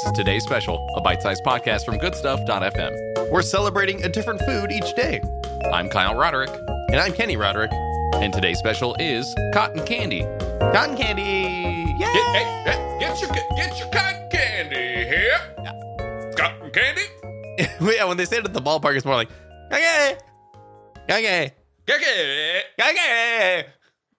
This is today's special, a bite-sized podcast from goodstuff.fm. We're celebrating a different food each day. I'm Kyle Roderick, And I'm Kenny Roderick. and today's special is cotton candy. Cotton candy! Yay! Hey, hey, hey, get your get your cotton candy here. Cotton candy. yeah, when they say it at the ballpark, it's more like, okay, okay, Okay. okay.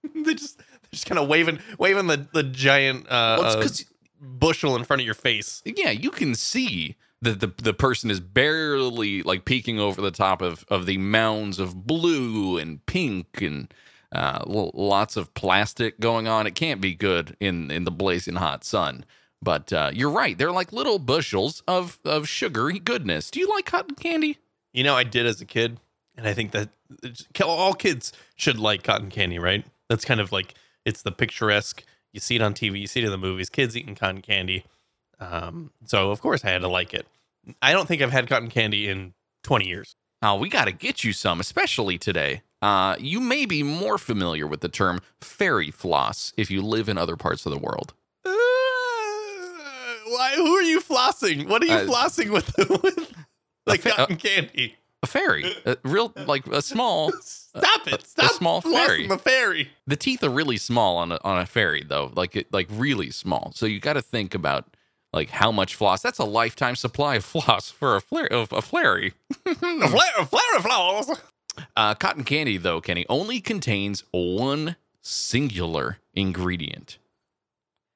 they just they're just kind of waving waving the the giant uh, Well, it's uh, bushel in front of your face. Yeah, you can see that the the person is barely like peeking over the top of of the mounds of blue and pink and uh, lo- lots of plastic going on. It can't be good in in the blazing hot sun. But uh, you're right; they're like little bushels of of sugary goodness. Do you like cotton candy? You know, I did as a kid, and I think that it's- all kids should like cotton candy, right? That's kind of like it's the picturesque. You see it on TV, you see it in the movies. Kids eating cotton candy. Um, so of course I had to like it. I don't think I've had cotton candy in 20 years. Oh, we got to get you some, especially today. Uh, you may be more familiar with the term fairy floss if you live in other parts of the world. Uh, why? Who are you flossing? What are you Uh, flossing with? with like fa- cotton candy? A fairy, a real like a small. Stop it! Stop a small flossing fairy. the fairy. The teeth are really small on a, on a fairy though, like it like really small. So you got to think about like how much floss. That's a lifetime supply of floss for a flare of a flairy. A flare, flare floss. Uh, cotton candy though, Kenny, only contains one singular ingredient.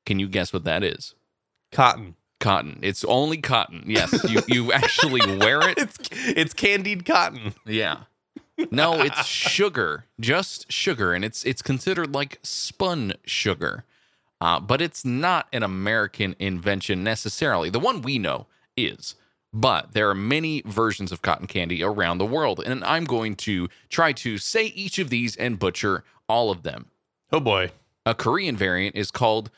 Can you guess what that is? Cotton. Cotton. It's only cotton. Yes, you you actually wear it. It's it's candied cotton. Yeah. No, it's sugar, just sugar, and it's it's considered like spun sugar, uh, but it's not an American invention necessarily. The one we know is, but there are many versions of cotton candy around the world, and I'm going to try to say each of these and butcher all of them. Oh boy. A Korean variant is called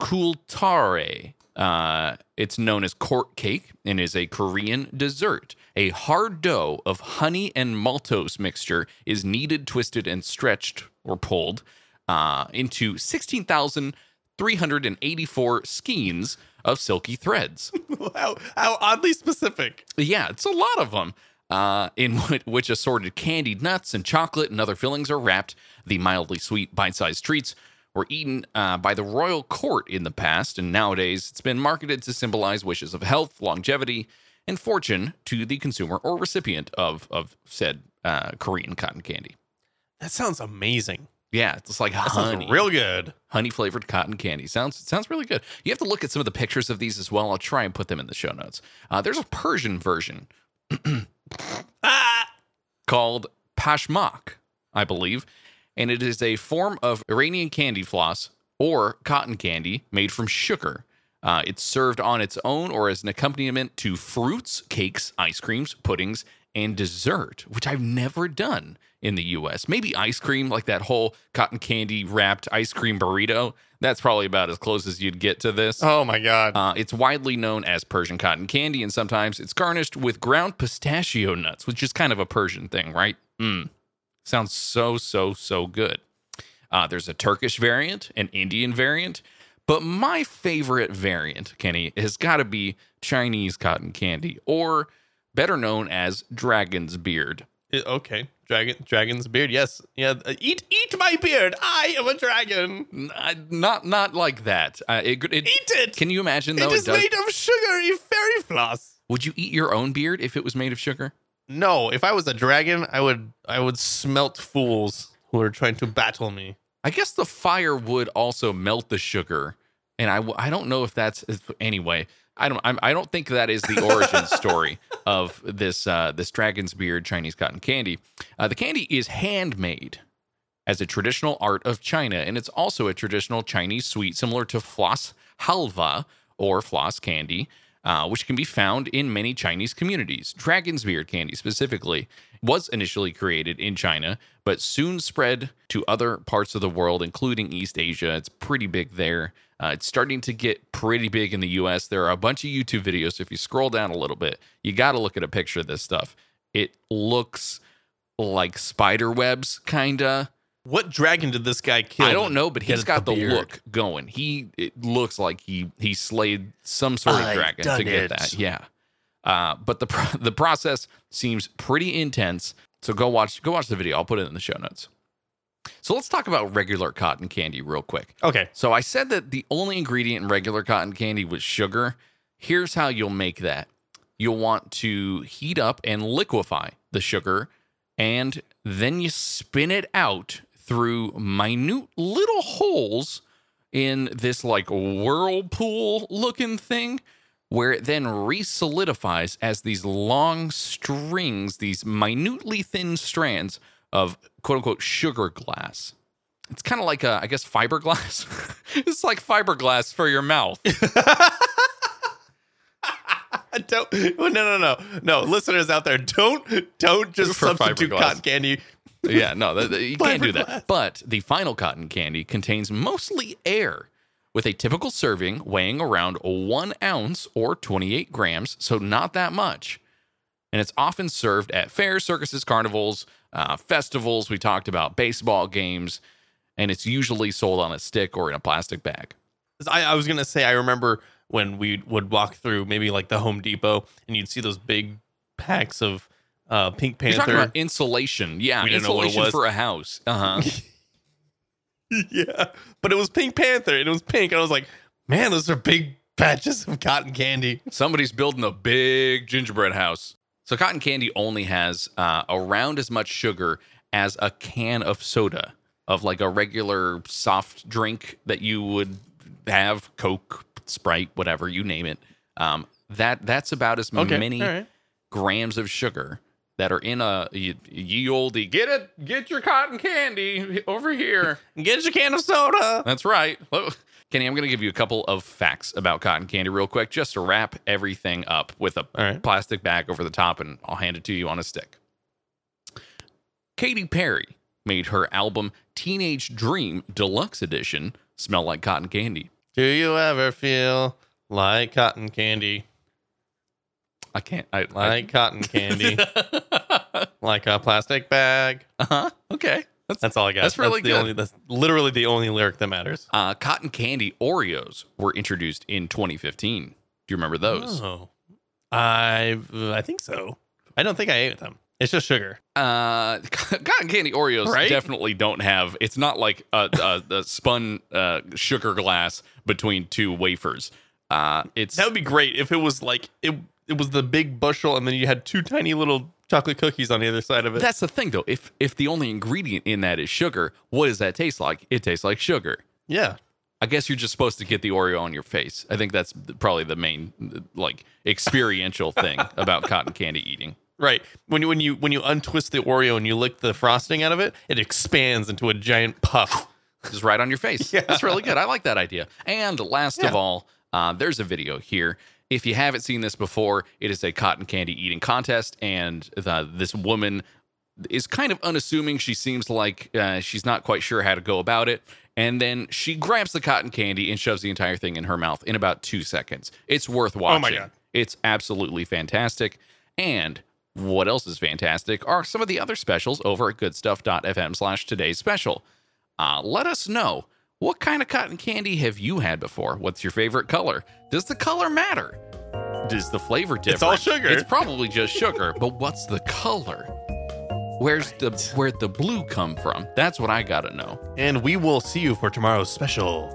kultare. Uh, it's known as court cake and is a Korean dessert. A hard dough of honey and maltose mixture is kneaded, twisted, and stretched or pulled uh, into 16,384 skeins of silky threads. How how oddly specific. Yeah, it's a lot of them. Uh, in which, which assorted candied nuts and chocolate and other fillings are wrapped. The mildly sweet, bite-sized treats were eaten uh, by the royal court in the past, and nowadays it's been marketed to symbolize wishes of health, longevity, and fortune to the consumer or recipient of of said uh, Korean cotton candy. That sounds amazing. Yeah, it's like That honey, real good. honey flavored cotton candy. Sounds sounds really good. You have to look at some of the pictures of these as well. I'll try and put them in the show notes. Uh, there's a Persian version Ah! called pashmak, I believe, and it is a form of Iranian candy floss or cotton candy made from sugar. Uh, it's served on its own or as an accompaniment to fruits, cakes, ice creams, puddings, and dessert, which I've never done in the US. Maybe ice cream, like that whole cotton candy wrapped ice cream burrito. That's probably about as close as you'd get to this. Oh my god. Uh, it's widely known as Persian cotton candy, and sometimes it's garnished with ground pistachio nuts, which is kind of a Persian thing, right? Mm. Sounds so, so, so good. Uh, there's a Turkish variant, an Indian variant, but my favorite variant, Kenny, has got to be Chinese cotton candy, or better known as Dragon's Beard. Okay. Dragon dragon's beard. Yes. Yeah. uh, eat eat my beard. I am a dragon. Not, not like that. Uh, it, it- Eat it. Can you imagine though? it is does- made of sugary fairy floss. would you eat your own beard if it was made of sugar? No, if I was a dragon, I would I would smelt fools who are trying to battle me. I guess the fire would also melt the sugar, and I I don't know if that's anyway. I don't I'm, I don't think that is the origin story of this uh, this dragon's beard Chinese cotton candy. Uh, the candy is handmade as a traditional art of China, and it's also a traditional Chinese sweet similar to floss halva or floss candy, uh, which can be found in many Chinese communities. Dragon's beard candy specifically was initially created in China, but soon spread to other parts of the world, including East Asia. It's pretty big there. Uh, it's starting to get pretty big in the US. There are a bunch of YouTube videos. If you scroll down a little bit, you got to look at a picture of this stuff. It looks like spider webs, kinda. What dragon did this guy kill? I don't know, but he's got the beard? look going. He it looks like he he slayed some sort of I've dragon done to get it. that. Yeah. Uh, but the pro- the process seems pretty intense. So go watch go watch the video. I'll put it in the show notes. So let's talk about regular cotton candy real quick. Okay. So I said that the only ingredient in regular cotton candy was sugar. Here's how you'll make that. You'll want to heat up and liquefy the sugar, and then you spin it out through minute little holes in this like whirlpool looking thing where it then resolidifies as these long strings, these minutely thin strands of quote unquote sugar glass. It's kind of like a, I guess, fiberglass. it's like fiberglass for your mouth. don't no no no no listeners out there don't don't just For substitute fiberglass. cotton candy yeah, no, th- th- you can't do that. But the final cotton candy contains mostly air, with a typical serving weighing around one ounce or 28 grams, so not that much. And it's often served at fairs, circuses, carnivals, uh, festivals. We talked about baseball games, and it's usually sold on a stick or in a plastic bag. I, I was gonna say I remember when we would walk through maybe like the Home Depot and you'd see those big packs of uh, Pink Panther. You're talking about insulation. Yeah, We didn't know what it insulation for a house. Uh huh. yeah, but it was Pink Panther and it was pink, and I was like, man, those are big patches of cotton candy. Somebody's building a big gingerbread house. So cotton candy only has uh, around as much sugar as a can of soda of like a regular soft drink that you would have, Coke, Sprite, whatever you name it. Um, that that's about as Okay, many right. grams of sugar that are in a ye, ye olde get it get your cotton candy over here. Get your can of soda. That's right. Oh, Kenny, I'm going to give you a couple of facts about cotton candy real quick, just to wrap everything up with a right. plastic bag over the top, and I'll hand it to you on a stick. Katy Perry made her album Teenage Dream Deluxe Edition smell like cotton candy. Do you ever feel like cotton candy? I can't. I, Like cotton candy, like a plastic bag. uh huh. Okay. That's, That's all I got. That's really the good. Only, that's literally the only lyric that matters. uh, cotton candy Oreos were introduced in 2015. Do you remember those? Oh, I I think so. I don't think I ate them. It's just sugar. Uh, cotton candy Oreos Right? definitely don't have. It's not like a, a, a spun uh, sugar glass between two wafers. Uh, it's That would be great if it was like it. It was the big bushel, and then you had two tiny little chocolate cookies on the other side of it. that's the thing though. If if the only ingredient in that is sugar, what does that taste like? It tastes like sugar. yeah. I guess you're just supposed to get the Oreo on your face. I think that's probably the main like experiential thing about cotton candy eating. Right. When you when you when you untwist the Oreo and you lick the frosting out of it, it expands into a giant puff. just right on your face. Yeah. That's really good. I like that idea. And last of all, uh, there's a video here. If you haven't seen this before, it is a cotton candy eating contest, and the, this woman is kind of unassuming. She seems like uh, she's not quite sure how to go about it. And then she grabs the cotton candy and shoves the entire thing in her mouth in about two seconds. It's worth watching. my God. It's absolutely fantastic. And what else is fantastic are some of the other specials over at goodstuff.fm slash today's special. Uh, let us know what kind of cotton candy have you had before? What's your favorite color? Does the color matter? Does the flavor differ? It's all sugar. It's probably just sugar, but what's the color? Where's the where'd the blue come from? That's what I gotta know. And we will see you for tomorrow's special.